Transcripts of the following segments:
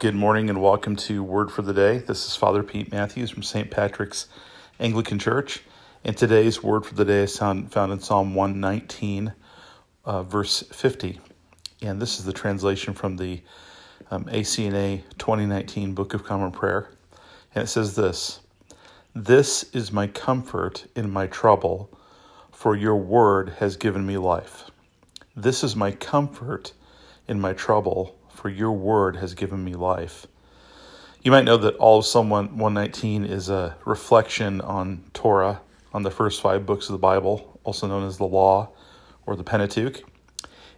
Good morning and welcome to Word for the Day. This is Father Pete Matthews from St. Patrick's Anglican Church, and today's Word for the Day is found, in Psalm 119, uh, verse 50. And this is the translation from the um, ACNA 2019 Book of Common Prayer. And it says this This is my comfort in my trouble, for your word has given me life. This is my comfort in my trouble for your word has given me life. You might know that all of Psalm 119 is a reflection on Torah, on the first five books of the Bible, also known as the Law or the Pentateuch.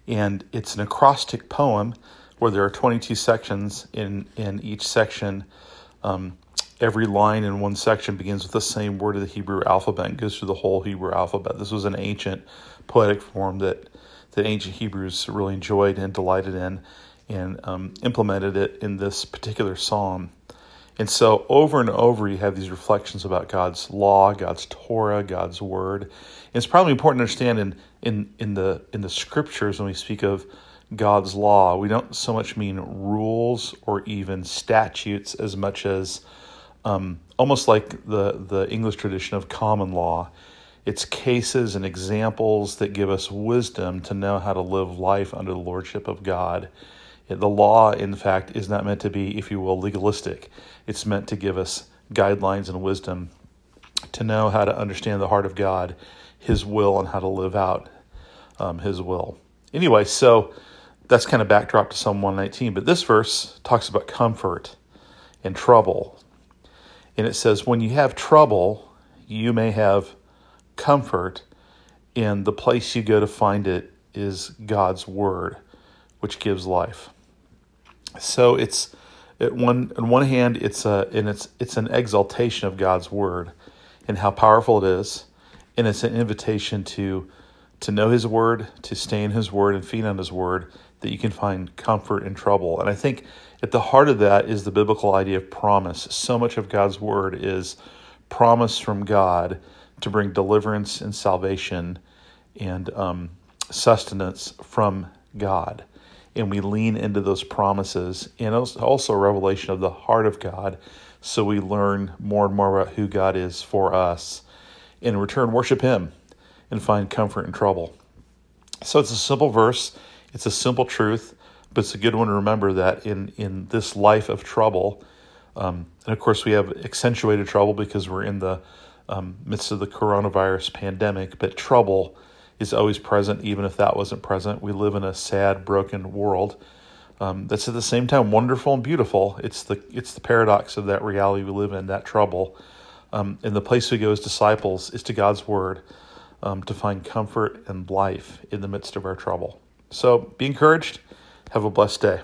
And it's an acrostic poem where there are 22 sections. In, in each section, um, every line in one section begins with the same word of the Hebrew alphabet and goes through the whole Hebrew alphabet. This was an ancient poetic form that, that ancient Hebrews really enjoyed and delighted in and um, implemented it in this particular psalm. And so, over and over, you have these reflections about God's law, God's Torah, God's word. And it's probably important to understand in, in, in, the, in the scriptures when we speak of God's law, we don't so much mean rules or even statutes as much as um, almost like the, the English tradition of common law. It's cases and examples that give us wisdom to know how to live life under the lordship of God the law, in fact, is not meant to be, if you will, legalistic. It's meant to give us guidelines and wisdom to know how to understand the heart of God, His will, and how to live out um, His will. Anyway, so that's kind of backdrop to Psalm 119. But this verse talks about comfort and trouble. And it says, when you have trouble, you may have comfort, and the place you go to find it is God's Word, which gives life. So it's it one on one hand it's a and it's it's an exaltation of God's word and how powerful it is, and it's an invitation to to know His word, to stay in His word and feed on His word, that you can find comfort in trouble. And I think at the heart of that is the biblical idea of promise. So much of God's word is promise from God to bring deliverance and salvation and um, sustenance from God and we lean into those promises and also a revelation of the heart of God so we learn more and more about who God is for us. In return, worship Him and find comfort in trouble. So it's a simple verse, it's a simple truth, but it's a good one to remember that in, in this life of trouble, um, and of course, we have accentuated trouble because we're in the um, midst of the coronavirus pandemic, but trouble is always present, even if that wasn't present. We live in a sad, broken world um, that's at the same time wonderful and beautiful. It's the it's the paradox of that reality we live in, that trouble. Um, and the place we go as disciples is to God's Word um, to find comfort and life in the midst of our trouble. So be encouraged. Have a blessed day.